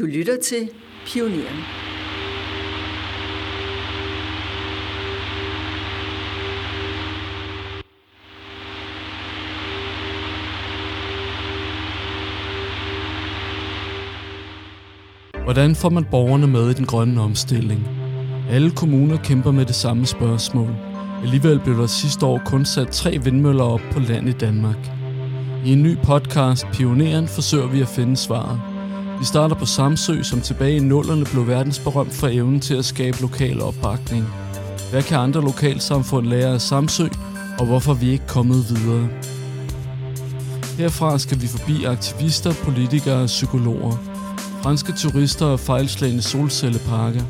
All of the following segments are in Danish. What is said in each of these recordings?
Du lytter til Pioneren. Hvordan får man borgerne med i den grønne omstilling? Alle kommuner kæmper med det samme spørgsmål. Alligevel blev der sidste år kun sat tre vindmøller op på land i Danmark. I en ny podcast, Pioneren, forsøger vi at finde svaret. Vi starter på Samsø, som tilbage i nullerne blev verdensberømt for evnen til at skabe lokal opbakning. Hvad kan andre lokalsamfund lære af Samsø, og hvorfor vi ikke kommet videre? Herfra skal vi forbi aktivister, politikere og psykologer. Franske turister og fejlslagende solcelleparker.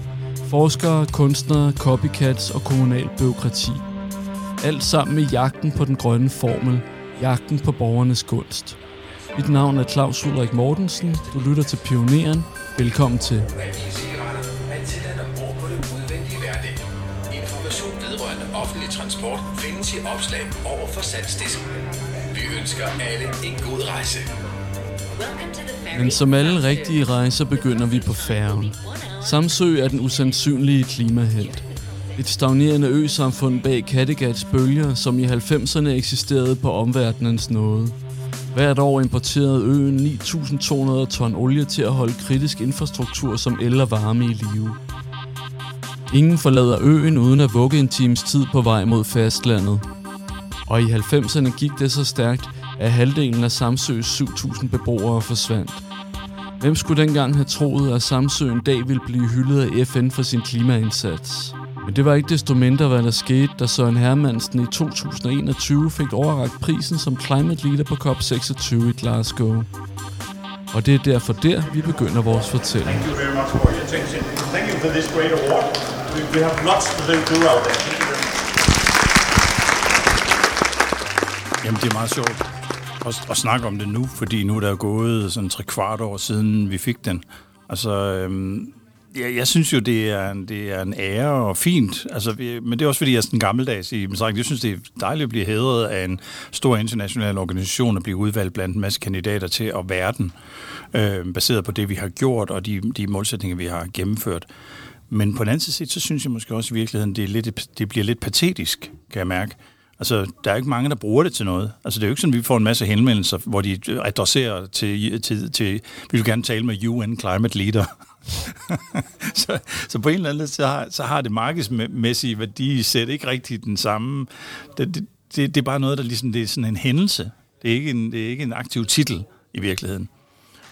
Forskere, kunstnere, copycats og kommunal byråkrati. Alt sammen i jagten på den grønne formel. Jagten på borgernes gunst. Mit navn er Claus Ulrik Mortensen. Du lytter til Pioneren. Velkommen til. Information vedrørende offentlig transport findes i opslag over for salgsdisken. Vi ønsker alle en god rejse. Men som alle rigtige rejser begynder vi på færgen. Samsø er den usandsynlige klimahelt. Et stagnerende øsamfund bag Kattegats bølger, som i 90'erne eksisterede på omverdenens nåde. Hvert år importerede øen 9.200 ton olie til at holde kritisk infrastruktur som el og varme i live. Ingen forlader øen uden at vugge en times tid på vej mod fastlandet. Og i 90'erne gik det så stærkt, at halvdelen af Samsøs 7.000 beboere forsvandt. Hvem skulle dengang have troet, at Samsø en dag ville blive hyldet af FN for sin klimaindsats? Men det var ikke desto mindre, hvad der skete, da Søren Hermansen i 2021 fik overragt prisen som Climate Leader på COP26 i Glasgow. Og det er derfor der, vi begynder vores fortælling. Thank you very much for your attention. Thank you for this great award. We, we have lots to do out there. Thank you very much. Jamen, det er meget sjovt at, at snakke om det nu, fordi nu er der gået sådan tre kvart år siden, vi fik den. Altså, øhm, jeg, jeg synes jo, det er, en, det er en ære og fint, altså, vi, men det er også fordi, jeg er sådan gammeldags i sagt, Jeg synes, det er dejligt at blive hædret af en stor international organisation og blive udvalgt blandt en masse kandidater til at være den, øh, baseret på det, vi har gjort og de, de målsætninger, vi har gennemført. Men på den anden side, så synes jeg måske også i virkeligheden, det, er lidt, det bliver lidt patetisk, kan jeg mærke. Altså, der er ikke mange, der bruger det til noget. Altså, det er jo ikke sådan, at vi får en masse henvendelser, hvor de adresserer til, til, til vi vil gerne tale med UN Climate Leader. så, så på en eller anden måde, så har, så har det markedsmæssige værdi sæt ikke rigtig den samme. Det, det, det, det er bare noget, der ligesom, det er sådan en hændelse. Det er ikke en, det er ikke en aktiv titel i virkeligheden.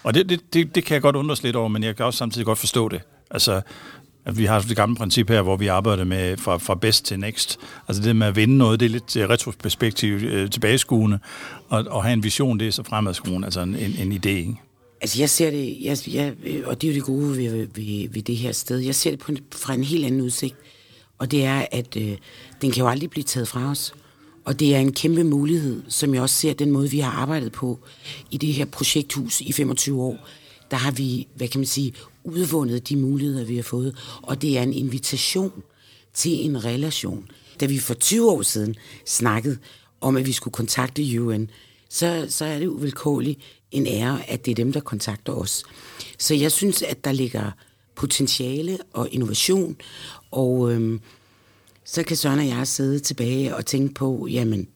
Og det, det, det, det kan jeg godt undres lidt over, men jeg kan også samtidig godt forstå det. Altså, at vi har det gamle princip her, hvor vi arbejder med fra, fra best til next. Altså det med at vinde noget, det er lidt retrospektiv øh, tilbageskuende, og, og have en vision, det er så fremadskuende, altså en, en, en idé, ikke? Altså jeg ser det, jeg, jeg, øh, og det er jo det gode ved, ved, ved det her sted, jeg ser det på, fra en helt anden udsigt, og det er, at øh, den kan jo aldrig blive taget fra os. Og det er en kæmpe mulighed, som jeg også ser den måde, vi har arbejdet på i det her projekthus i 25 år. Der har vi, hvad kan man sige, udvundet de muligheder, vi har fået. Og det er en invitation til en relation. Da vi for 20 år siden snakkede om, at vi skulle kontakte UN, så, så er det uvilkårligt en ære, at det er dem, der kontakter os. Så jeg synes, at der ligger potentiale og innovation, og øhm, så kan Søren og jeg sidde tilbage og tænke på, jamen,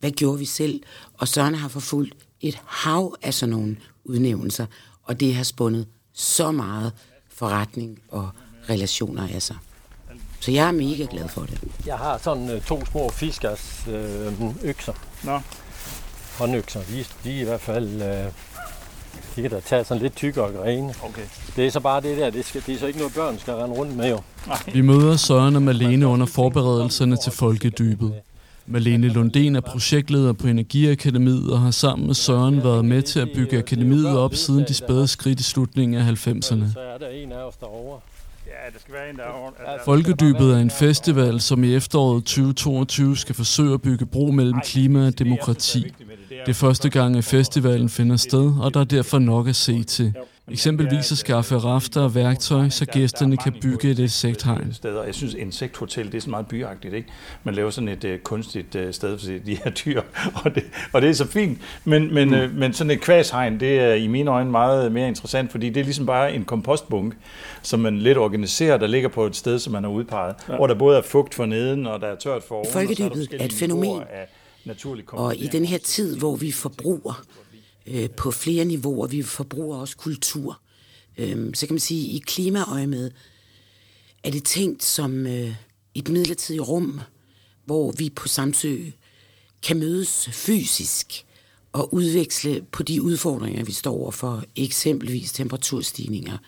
hvad gjorde vi selv? Og Søren har forfulgt et hav af sådan nogle udnævnelser, og det har spundet så meget forretning og relationer af sig. Så jeg er mega glad for det. Jeg har sådan øh, to små fiskers øh, økser. Nå. Håndøkser. De, de er i hvert fald... Øh, de kan da tage sådan lidt tykkere grene. Okay. Det er så bare det der, det, skal, det er så ikke noget børn skal rende rundt med jo. Vi møder Søren og Malene under forberedelserne til Folkedybet. Malene Lundén er projektleder på Energiakademiet og har sammen med Søren været med til at bygge akademiet op siden de spæde skridt i slutningen af 90'erne. Så er der en af os derovre. Ja, der skal være en, der er Folkedybet er en festival, som i efteråret 2022 skal forsøge at bygge bro mellem klima og demokrati. Det er første gang, at festivalen finder sted, og der er derfor nok at se til. Eksempelvis at skaffe rafter og værktøj, så gæsterne kan bygge et insekthegn. Steder. Jeg synes, insekthotel, det er så meget byagtigt, ikke? Man laver sådan et uh, kunstigt uh, sted for de her dyr, og det, og det er så fint. Men, men, mm. uh, men sådan et kvashegn, det er i mine øjne meget mere interessant, fordi det er ligesom bare en kompostbunk, som man lidt organiserer, der ligger på et sted, som man har udpeget, ja. hvor der både er fugt for neden, og der er tørt for oven. Folkedybet er, er et fænomen, og i den her tid, hvor vi forbruger øh, på flere niveauer, vi forbruger også kultur, øh, så kan man sige, i klimaøjemed er det tænkt som øh, et midlertidigt rum, hvor vi på Samsø kan mødes fysisk og udveksle på de udfordringer, vi står overfor, eksempelvis temperaturstigninger,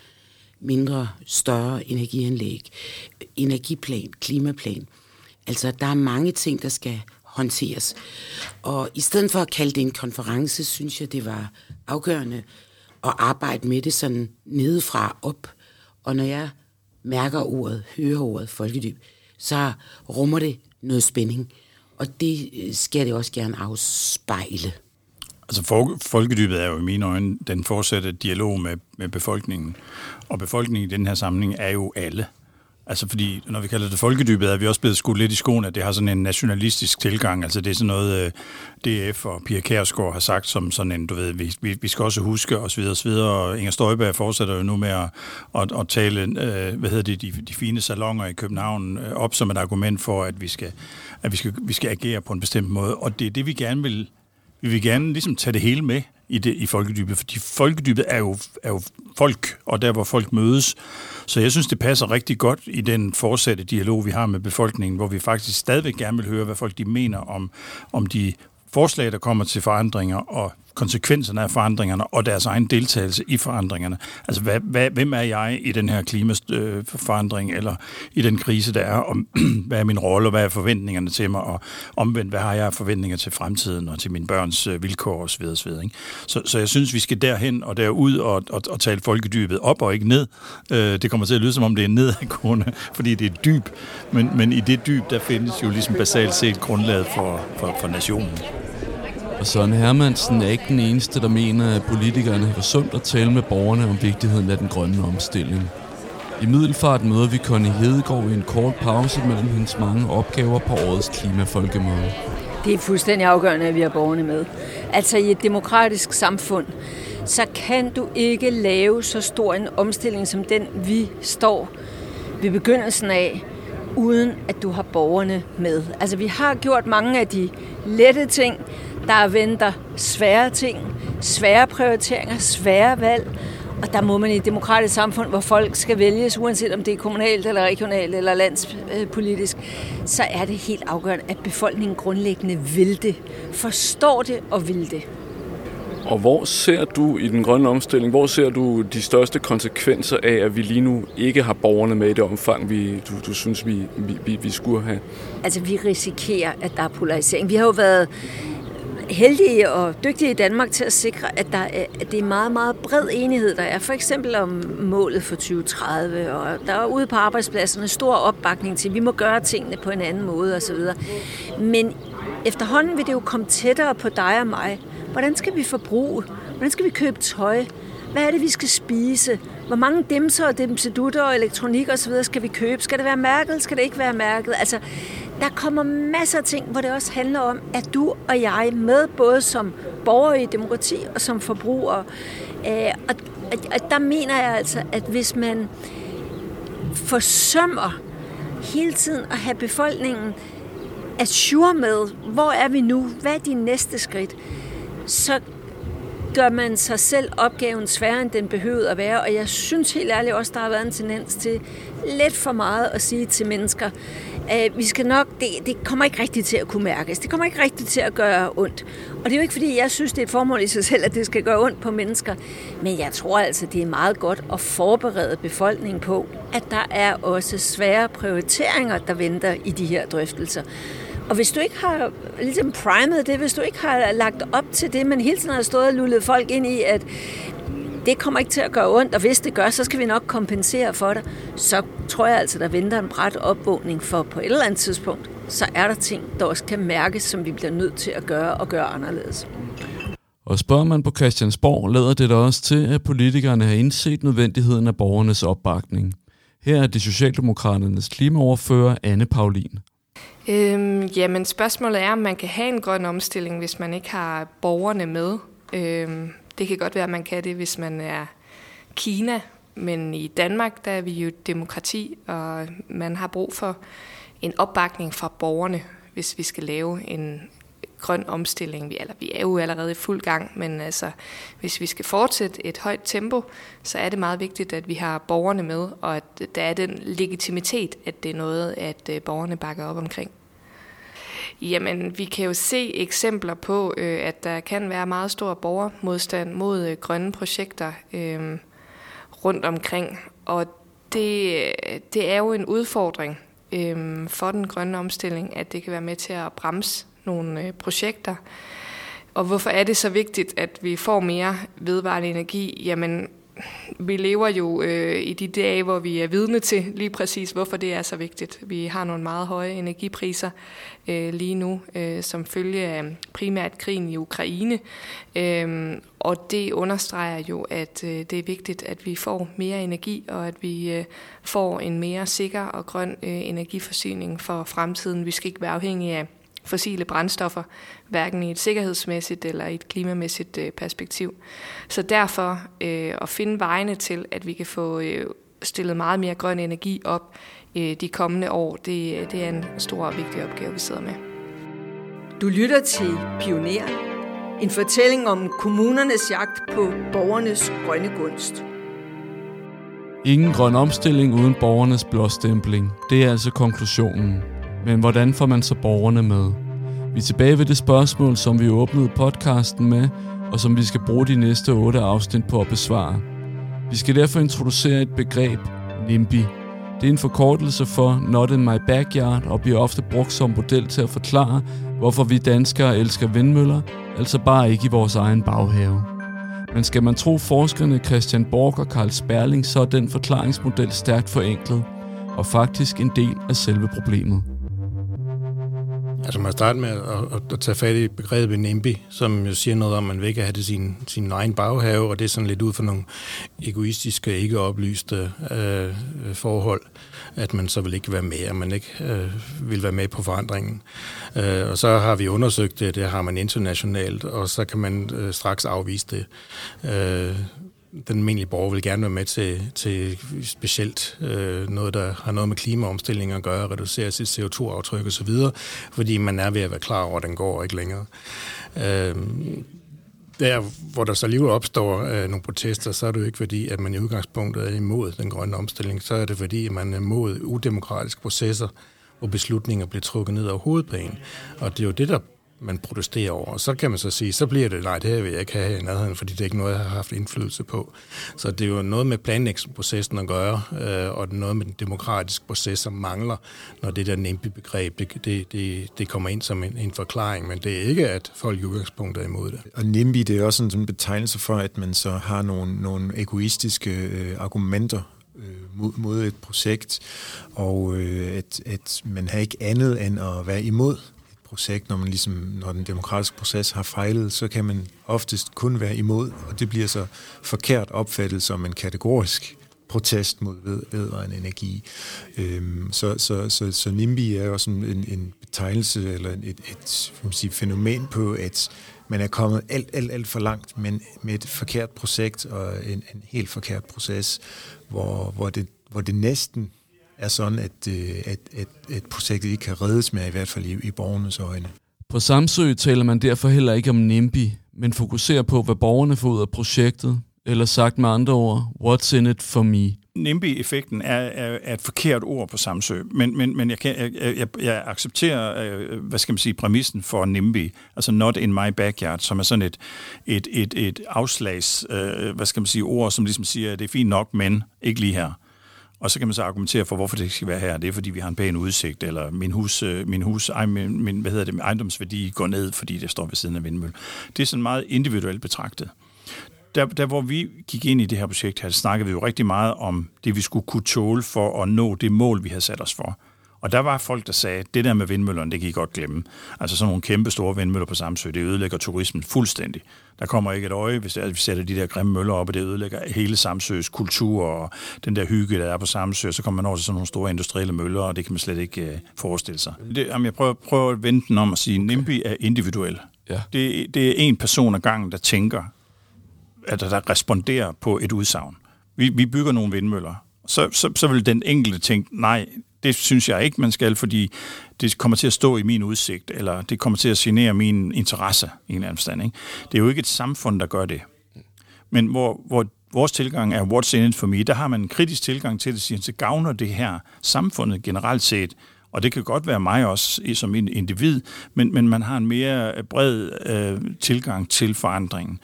mindre, større energianlæg, energiplan, klimaplan. Altså, der er mange ting, der skal håndteres. Og i stedet for at kalde det en konference, synes jeg, det var afgørende at arbejde med det sådan nedefra op. Og når jeg mærker ordet, hører ordet folkedyb, så rummer det noget spænding. Og det øh, skal det også gerne afspejle. Altså folkedybet er jo i mine øjne den fortsatte dialog med, med befolkningen. Og befolkningen i den her samling er jo alle. Altså fordi, når vi kalder det folkedybet, er vi også blevet skudt lidt i skoen, at det har sådan en nationalistisk tilgang. Altså det er sådan noget, øh, DF og Pia Kærsgaard har sagt som sådan en, du ved, vi, vi, vi skal også huske osv. osv. Og Inger Støjberg fortsætter jo nu med at, at, at tale, øh, hvad hedder det, de, de fine salonger i København øh, op som et argument for, at vi skal, at vi skal, vi skal agere på en bestemt måde. Og det er det, vi gerne vil, vi vil gerne ligesom tage det hele med i, det, i folkedybet, fordi folkedybet er jo, er jo folk, og der hvor folk mødes. Så jeg synes, det passer rigtig godt i den fortsatte dialog, vi har med befolkningen, hvor vi faktisk stadigvæk gerne vil høre, hvad folk de mener om, om de forslag, der kommer til forandringer, og konsekvenserne af forandringerne og deres egen deltagelse i forandringerne. Altså, hvad, hvad, hvem er jeg i den her klimaforandring, øh, eller i den krise, der er, og hvad er min rolle, og hvad er forventningerne til mig, og omvendt, hvad har jeg forventninger til fremtiden, og til mine børns øh, vilkår, osv. osv. Ikke? Så, så jeg synes, vi skal derhen og derud og, og, og tale folkedybet op og ikke ned. Øh, det kommer til at lyde, som om det er nedadgående, fordi det er dyb, men, men i det dyb, der findes jo ligesom basalt set grundlaget for, for, for nationen. Og Søren Hermansen er ikke den eneste, der mener, at politikerne har sundt at tale med borgerne om vigtigheden af den grønne omstilling. I Middelfart møder vi Connie Hedegaard i en kort pause mellem hendes mange opgaver på årets klimafolkemøde. Det er fuldstændig afgørende, at vi har borgerne med. Altså i et demokratisk samfund, så kan du ikke lave så stor en omstilling som den, vi står ved begyndelsen af, uden at du har borgerne med. Altså vi har gjort mange af de lette ting, der venter svære ting, svære prioriteringer, svære valg, og der må man i et demokratisk samfund, hvor folk skal vælges, uanset om det er kommunalt eller regionalt eller landspolitisk, så er det helt afgørende, at befolkningen grundlæggende vil det, forstår det og vil det. Og hvor ser du i den grønne omstilling, hvor ser du de største konsekvenser af, at vi lige nu ikke har borgerne med i det omfang, vi, du, du synes, vi, vi, vi skulle have? Altså, vi risikerer, at der er polarisering. Vi har jo været heldige og dygtige i Danmark til at sikre, at, der er, at det er meget, meget bred enighed, der er. For eksempel om målet for 2030, og der er ude på arbejdspladserne stor opbakning til, at vi må gøre tingene på en anden måde osv. Men efterhånden vil det jo komme tættere på dig og mig. Hvordan skal vi forbruge? Hvordan skal vi købe tøj? Hvad er det, vi skal spise? Hvor mange dimser og dimsedutter og elektronik osv. skal vi købe? Skal det være mærket? Skal det ikke være mærket? Altså, der kommer masser af ting, hvor det også handler om, at du og jeg med, både som borgere i demokrati og som forbrugere. Øh, og, og der mener jeg altså, at hvis man forsømmer hele tiden at have befolkningen assure med, hvor er vi nu, hvad er de næste skridt, så gør man sig selv opgaven sværere, end den behøvede at være. Og jeg synes helt ærligt også, der har været en tendens til lidt for meget at sige til mennesker, øh, vi skal nok, det, det kommer ikke rigtigt til at kunne mærkes. Det kommer ikke rigtigt til at gøre ondt. Og det er jo ikke, fordi jeg synes, det er et formål i sig selv, at det skal gøre ondt på mennesker. Men jeg tror altså, det er meget godt at forberede befolkningen på, at der er også svære prioriteringer, der venter i de her drøftelser. Og hvis du ikke har ligesom primet det, hvis du ikke har lagt op til det, men hele tiden har stået og lullet folk ind i, at det kommer ikke til at gøre ondt, og hvis det gør, så skal vi nok kompensere for det, så tror jeg altså, der venter en bræt opvågning, for på et eller andet tidspunkt, så er der ting, der også kan mærkes, som vi bliver nødt til at gøre og gøre anderledes. Og spørger man på Christiansborg, lader det da også til, at politikerne har indset nødvendigheden af borgernes opbakning. Her er det Socialdemokraternes klimaoverfører Anne Paulin. Øhm, jamen spørgsmålet er, om man kan have en grøn omstilling, hvis man ikke har borgerne med. Øhm, det kan godt være, at man kan det, hvis man er Kina, men i Danmark der er vi jo demokrati, og man har brug for en opbakning fra borgerne, hvis vi skal lave en grøn omstilling. Vi, eller, vi er jo allerede i fuld gang, men altså, hvis vi skal fortsætte et højt tempo, så er det meget vigtigt, at vi har borgerne med, og at der er den legitimitet, at det er noget, at øh, borgerne bakker op omkring. Jamen, vi kan jo se eksempler på, øh, at der kan være meget stor borgermodstand mod øh, grønne projekter øh, rundt omkring. Og det, det er jo en udfordring øh, for den grønne omstilling, at det kan være med til at bremse nogle øh, projekter. Og hvorfor er det så vigtigt, at vi får mere vedvarende energi? Jamen, vi lever jo øh, i de dage, hvor vi er vidne til lige præcis, hvorfor det er så vigtigt. Vi har nogle meget høje energipriser øh, lige nu, øh, som følge af primært krigen i Ukraine. Øh, og det understreger jo, at øh, det er vigtigt, at vi får mere energi, og at vi øh, får en mere sikker og grøn øh, energiforsyning for fremtiden. Vi skal ikke være afhængige af fossile brændstoffer, hverken i et sikkerhedsmæssigt eller i et klimamæssigt øh, perspektiv. Så derfor øh, at finde vejene til, at vi kan få øh, stillet meget mere grøn energi op øh, de kommende år, det, det er en stor og vigtig opgave, vi sidder med. Du lytter til Pioner, en fortælling om kommunernes jagt på borgernes grønne gunst. Ingen grøn omstilling uden borgernes blåstempling. Det er altså konklusionen. Men hvordan får man så borgerne med? Vi er tilbage ved det spørgsmål, som vi åbnede podcasten med, og som vi skal bruge de næste otte afsnit på at besvare. Vi skal derfor introducere et begreb, NIMBY. Det er en forkortelse for Not in my backyard og bliver ofte brugt som model til at forklare, hvorfor vi danskere elsker vindmøller, altså bare ikke i vores egen baghave. Men skal man tro forskerne Christian Borg og Karl Sperling, så er den forklaringsmodel stærkt forenklet, og faktisk en del af selve problemet. Altså man starter med at, at, tage fat i begrebet NIMBY, som jo siger noget om, at man vil ikke have det sin, sin egen baghave, og det er sådan lidt ud for nogle egoistiske, ikke oplyste øh, forhold, at man så vil ikke være med, og man ikke øh, vil være med på forandringen. Øh, og så har vi undersøgt det, det har man internationalt, og så kan man øh, straks afvise det. Øh, den almindelige borger vil gerne være med til, til specielt øh, noget, der har noget med klimaomstilling at gøre, reducere sit CO2-aftryk osv., fordi man er ved at være klar over, at den går ikke længere. Øh, der, hvor der så alligevel opstår øh, nogle protester, så er det jo ikke fordi, at man i udgangspunktet er imod den grønne omstilling, så er det fordi, at man er imod udemokratiske processer, hvor beslutninger bliver trukket ned over hovedet på en. Og det er jo det, der man protesterer over. Og så kan man så sige, så bliver det, nej, det her vil jeg ikke have i nærheden, fordi det er ikke noget, jeg har haft indflydelse på. Så det er jo noget med planlægningsprocessen at gøre, øh, og det er noget med den demokratiske proces, som mangler, når det der NIMBY-begreb, det, det, det, det kommer ind som en, en forklaring, men det er ikke, at folk i udgangspunktet er imod det. Og NIMBY, det er også en sådan betegnelse for, at man så har nogle, nogle egoistiske øh, argumenter øh, mod, mod et projekt, og øh, at, at man har ikke andet end at være imod projekt, når man ligesom, når den demokratiske proces har fejlet, så kan man oftest kun være imod, og det bliver så forkert opfattet som en kategorisk protest mod ved, vedvarende energi. Øhm, så, så, så, så NIMBY er jo sådan en, en betegnelse eller et, et, et sige, fænomen på, at man er kommet alt, alt, alt for langt men med et forkert projekt og en, en helt forkert proces, hvor, hvor, det, hvor det næsten er sådan, at, øh, at, at, at projektet ikke kan reddes med, i hvert fald i, i borgernes øjne. På Samsø taler man derfor heller ikke om NIMBY, men fokuserer på, hvad borgerne får ud af projektet, eller sagt med andre ord, what's in it for me? NIMBY-effekten er, er, er et forkert ord på Samsø, men, men, men jeg, kan, jeg, jeg, jeg accepterer, øh, hvad skal man sige, præmissen for NIMBY, altså not in my backyard, som er sådan et, et, et, et afslags, øh, hvad skal man sige, ord, som ligesom siger, at det er fint nok, men ikke lige her. Og så kan man så argumentere for, hvorfor det skal være her. Det er, fordi vi har en pæn udsigt, eller min hus, øh, min hus ej, min, min, hvad hedder det, ejendomsværdi går ned, fordi det står ved siden af vindmøllen. Det er sådan meget individuelt betragtet. Der, der hvor vi gik ind i det her projekt her, snakkede vi jo rigtig meget om det, vi skulle kunne tåle for at nå det mål, vi havde sat os for. Og der var folk, der sagde, det der med vindmøllerne, det kan I godt glemme. Altså sådan nogle kæmpe store vindmøller på Samsø, det ødelægger turismen fuldstændig. Der kommer ikke et øje, hvis vi sætter de der grimme møller op, og det ødelægger hele Samsøs kultur og den der hygge, der er på Samsø. Så kommer man over til sådan nogle store industrielle møller, og det kan man slet ikke uh, forestille sig. Det, jamen, jeg prøver, prøver at vente den om at sige, okay. NIMBY er individuel. Ja. Det, det er en person ad gangen, der tænker, at der responderer på et udsagn. Vi, vi bygger nogle vindmøller. Så, så, så vil den enkelte tænke, nej, det synes jeg ikke, man skal, fordi det kommer til at stå i min udsigt, eller det kommer til at genere min interesse i en eller anden stand. Ikke? Det er jo ikke et samfund, der gør det. Men hvor, hvor vores tilgang er what's in it for me, der har man en kritisk tilgang til det, siger, så gavner det her samfundet generelt set, og det kan godt være mig også som en individ, men, men man har en mere øh, bred øh, tilgang til forandringen.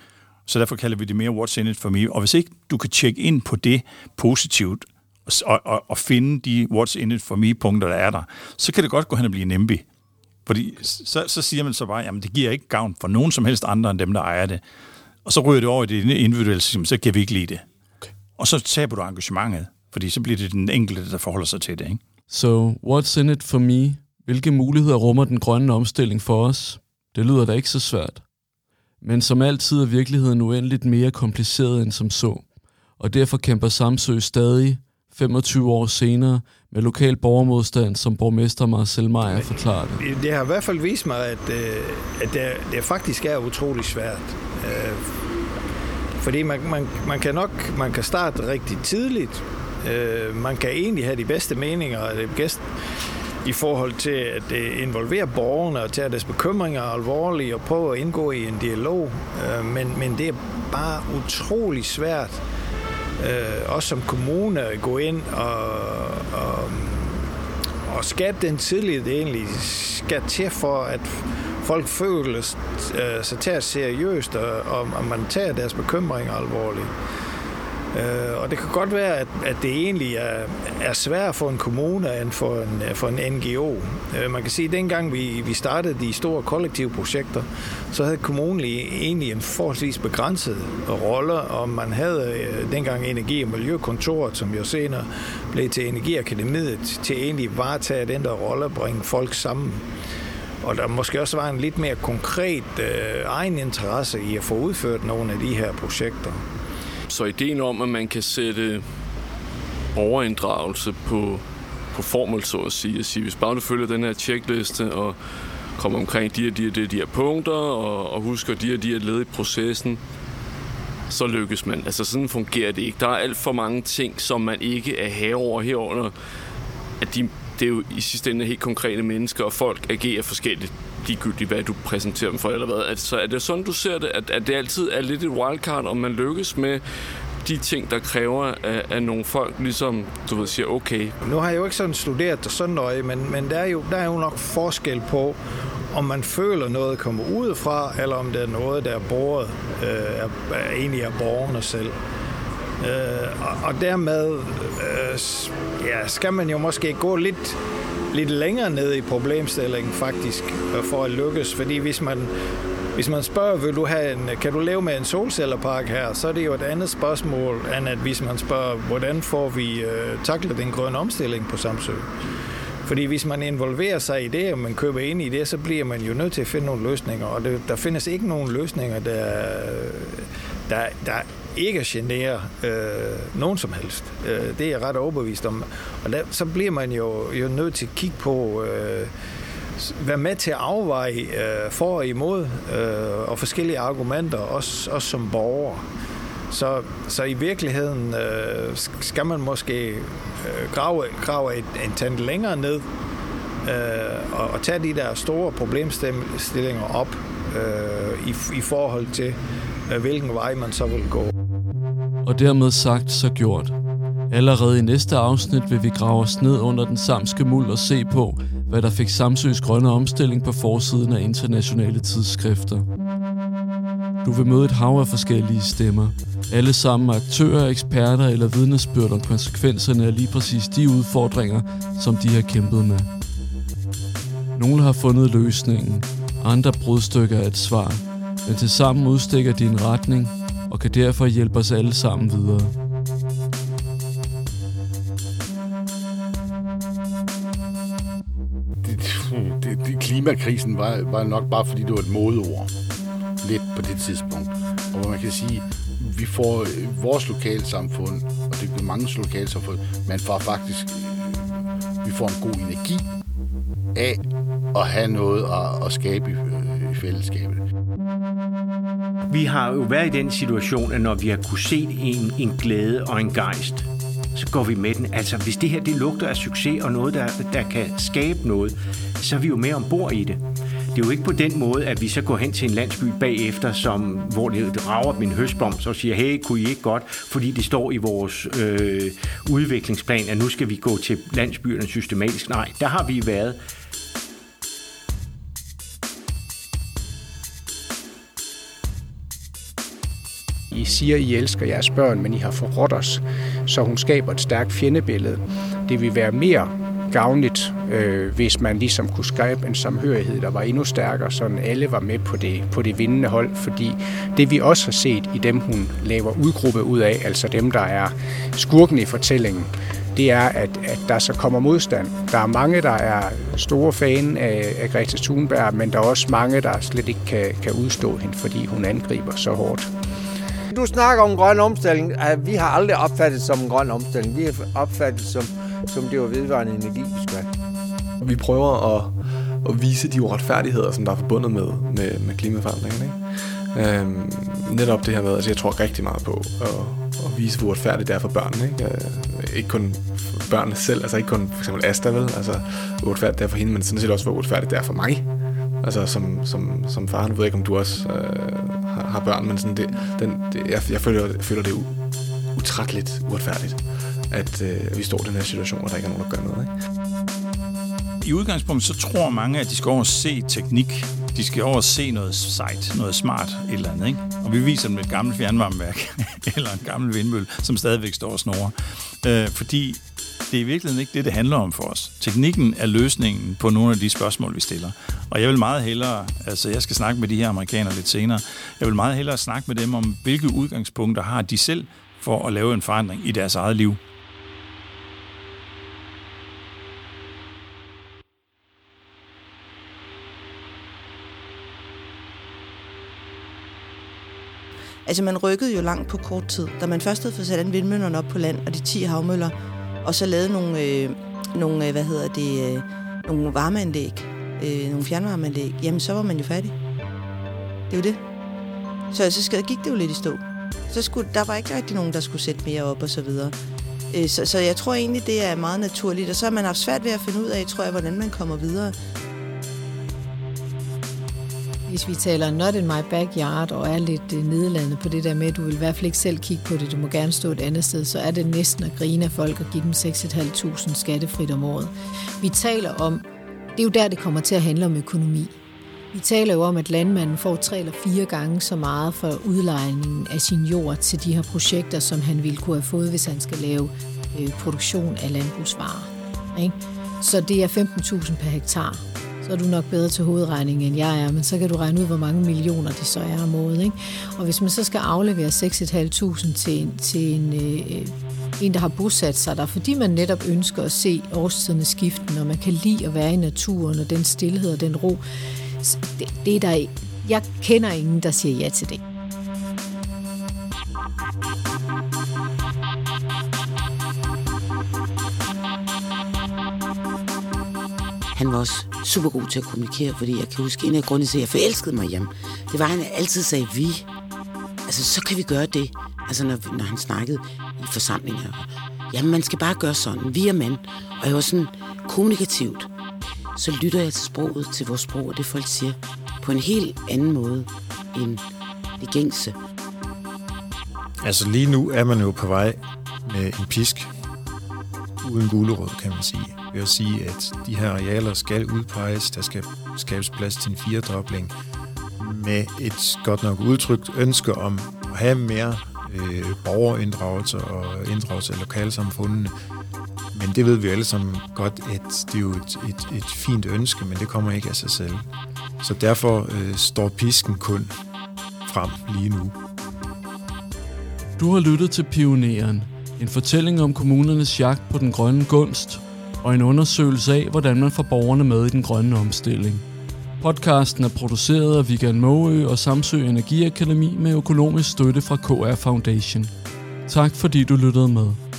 Så derfor kalder vi det mere what's in it for me. Og hvis ikke du kan tjekke ind på det positivt, og, og, og finde de what's in it for me-punkter, der er der, så kan det godt gå hen og blive NIMBY. Fordi så, så siger man så bare, jamen det giver ikke gavn for nogen som helst andre end dem, der ejer det. Og så ryger det over i det individuelle system, så kan vi ikke lide det. Okay. Og så taber du engagementet, fordi så bliver det den enkelte, der forholder sig til det. Ikke? Så so, what's in it for me? Hvilke muligheder rummer den grønne omstilling for os? Det lyder da ikke så svært. Men som altid er virkeligheden uendeligt mere kompliceret end som så. Og derfor kæmper Samsø stadig 25 år senere med lokal borgermodstand, som borgmester Marcel Meyer forklarer det. Det har i hvert fald vist mig, at, øh, at det, det faktisk er utrolig svært. Øh, fordi man, man, man kan nok man kan starte rigtig tidligt. Øh, man kan egentlig have de bedste meninger og det bedste i forhold til at involvere borgerne og tage deres bekymringer alvorligt og prøve at indgå i en dialog. Men, men det er bare utrolig svært øh, også som kommune gå ind og, og, og skabe den tillid, det egentlig skal til for, at folk føler øh, sig tager seriøst, og, og man tager deres bekymringer alvorligt. Øh, og det kan godt være, at, at det egentlig er, er sværere for en kommune end for en, øh, for en NGO. Øh, man kan sige, at dengang vi, vi startede de store kollektive projekter, så havde kommunen egentlig en forholdsvis begrænset rolle, og man havde øh, dengang Energi- og Miljøkontoret, som jo senere blev til Energiakademiet, til egentlig varetage den der rolle og bringe folk sammen. Og der måske også var en lidt mere konkret øh, egen interesse i at få udført nogle af de her projekter. Så ideen om, at man kan sætte overinddragelse på, på formel, så at sige, at sige, hvis bare du følger den her checkliste og kommer omkring de og de og de de her punkter og, og husker de og de her led i processen, så lykkes man. Altså sådan fungerer det ikke. Der er alt for mange ting, som man ikke er herover herunder, at de, det er jo i sidste ende helt konkrete mennesker, og folk agerer forskelligt ligegyldigt, hvad du præsenterer dem for, eller hvad. Så er det sådan, du ser det, at, at det altid er lidt et wildcard, om man lykkes med de ting, der kræver af, nogle folk, ligesom du ved, siger, okay. Nu har jeg jo ikke sådan studeret det sådan nøje, men, men der, er jo, der er jo nok forskel på, om man føler noget kommer udefra, eller om det er noget, der er borget, øh, er, er egentlig af borgerne selv. Øh, og, og dermed øh, ja, skal man jo måske gå lidt lidt længere ned i problemstillingen faktisk, øh, for at lykkes. Fordi hvis man, hvis man spørger, vil du have en, kan du leve med en solcellerpark her, så er det jo et andet spørgsmål, end at hvis man spørger, hvordan får vi øh, taklet den grønne omstilling på Samsø. Fordi hvis man involverer sig i det, og man køber ind i det, så bliver man jo nødt til at finde nogle løsninger. Og det, der findes ikke nogen løsninger, der, der, der ikke genere øh, nogen som helst. Øh, det er jeg ret overbevist om. Og der, så bliver man jo, jo nødt til at kigge på, øh, være med til at afveje øh, for og imod, øh, og forskellige argumenter, også, også som borger. Så, så i virkeligheden øh, skal man måske øh, grave, grave et, en tand længere ned, øh, og, og tage de der store problemstillinger op øh, i, i forhold til, øh, hvilken vej man så vil gå. Og dermed sagt, så gjort. Allerede i næste afsnit vil vi grave os ned under den samske muld og se på, hvad der fik Samsøs grønne omstilling på forsiden af internationale tidsskrifter. Du vil møde et hav af forskellige stemmer. Alle sammen aktører, eksperter eller vidnesbyrd om konsekvenserne af lige præcis de udfordringer, som de har kæmpet med. Nogle har fundet løsningen, andre brudstykker af et svar, men tilsammen udstikker de en retning, og kan derfor hjælpe os alle sammen videre. Det, det, det, klimakrisen var, var nok bare, fordi det var et modeord lidt på det tidspunkt. Og hvor man kan sige, vi får øh, vores lokalsamfund, og det er mange lokalsamfund, man får faktisk, øh, vi får en god energi af at have noget at, at skabe i, øh, i fællesskabet. Vi har jo været i den situation, at når vi har kunne se en, en glæde og en gejst, så går vi med den. Altså, hvis det her det lugter af succes og noget, der, der kan skabe noget, så er vi jo med ombord i det. Det er jo ikke på den måde, at vi så går hen til en landsby bagefter, som, hvor det rager min høstbom, og siger, hey, kunne I ikke godt, fordi det står i vores øh, udviklingsplan, at nu skal vi gå til landsbyerne systematisk. Nej, der har vi været I siger, I elsker jeres børn, men I har forrådt os, så hun skaber et stærkt fjendebillede. Det vil være mere gavnligt, øh, hvis man ligesom kunne skabe en samhørighed, der var endnu stærkere, så alle var med på det, på det vindende hold. Fordi det vi også har set i dem, hun laver udgruppe ud af, altså dem, der er skurken i fortællingen, det er, at, at der så kommer modstand. Der er mange, der er store fan af, af Greta Thunberg, men der er også mange, der slet ikke kan, kan udstå hende, fordi hun angriber så hårdt. Du snakker om grøn omstilling. Vi har aldrig opfattet som en grøn omstilling. Vi har opfattet som, som det var vedvarende energi, vi skal Vi prøver at, at vise de uretfærdigheder, som der er forbundet med, med, med klimaforandringerne. Ikke? Øhm, netop det her med, altså jeg tror rigtig meget på at, at vise, hvor uretfærdigt det er for børnene. Ikke, øh, ikke kun for børnene selv, altså ikke kun for eksempel Asta, vel? Altså, hvor uretfærdigt det er for hende, men sådan set også, hvor uretfærdigt det er for mig. Altså som, som, som far, nu ved jeg ikke, om du også øh, har, har børn, men sådan det, den, det, jeg, jeg, føler, jeg føler, det u, utrætteligt uretfærdigt, at øh, vi står i den her situation, og der ikke er nogen, der gør noget. Ikke? I udgangspunktet så tror mange, at de skal over se teknik. De skal over se noget sejt, noget smart, et eller andet. Ikke? Og vi viser dem et gammelt fjernvarmeværk, eller en gammel vindmølle, som stadigvæk står og snorer. Øh, fordi det er i virkeligheden ikke det, det handler om for os. Teknikken er løsningen på nogle af de spørgsmål, vi stiller. Og jeg vil meget hellere, altså jeg skal snakke med de her amerikanere lidt senere, jeg vil meget hellere snakke med dem om, hvilke udgangspunkter har de selv for at lave en forandring i deres eget liv. Altså man rykkede jo langt på kort tid. Da man først havde fået sat en vindmøllerne op på land, og de 10 havmøller, og så lavet nogle, øh, nogle øh, hvad hedder det, øh, nogle varmeanlæg, øh, nogle fjernvarmeanlæg, jamen så var man jo færdig. Det er jo det. Så, så gik det jo lidt i stå. Så skulle, der var ikke rigtig nogen, der skulle sætte mere op og så videre. Øh, så, så jeg tror egentlig, det er meget naturligt. Og så har man haft svært ved at finde ud af, tror jeg, hvordan man kommer videre. Hvis vi taler not in my backyard og er lidt øh, nedladende på det der med, at du vil i hvert fald ikke selv kigge på det, du må gerne stå et andet sted, så er det næsten at grine af folk og give dem 6.500 skattefrit om året. Vi taler om, det er jo der, det kommer til at handle om økonomi. Vi taler jo om, at landmanden får tre eller fire gange så meget for udlejningen af sin jord til de her projekter, som han ville kunne have fået, hvis han skal lave øh, produktion af landbrugsvarer. Ikke? Så det er 15.000 per hektar så er du nok bedre til hovedregning, end jeg er, men så kan du regne ud, hvor mange millioner det så er om året. Ikke? Og hvis man så skal aflevere 6.500 til, en, til en, øh, en, der har bosat sig der, fordi man netop ønsker at se årstiderne skiften, og man kan lide at være i naturen, og den stillhed og den ro, det, det er der, jeg kender ingen, der siger ja til det. Han var også super god til at kommunikere, fordi jeg kan huske, en af grundene til, at jeg forelskede mig hjem, det var, at han altid sagde vi. Altså, så kan vi gøre det. Altså, når, når han snakkede i forsamlinger. Jamen, man skal bare gøre sådan. Vi er mand. Og jeg var sådan kommunikativt. Så lytter jeg til sproget, til vores sprog, og det folk siger, på en helt anden måde end det gængse. Altså lige nu er man jo på vej med en pisk uden gulerod, kan man sige ved at sige, at de her arealer skal udpeges, der skal skabes plads til en firedobling, med et godt nok udtrykt ønske om at have mere øh, borgerinddragelse og inddragelse af lokalsamfundene. Men det ved vi alle sammen godt, at det er jo et, et, et fint ønske, men det kommer ikke af sig selv. Så derfor øh, står pisken kun frem lige nu. Du har lyttet til Pioneren, en fortælling om kommunernes jagt på den grønne gunst og en undersøgelse af, hvordan man får borgerne med i den grønne omstilling. Podcasten er produceret af Vigan Måø og Samsø Energiakademi med økonomisk støtte fra KR Foundation. Tak fordi du lyttede med.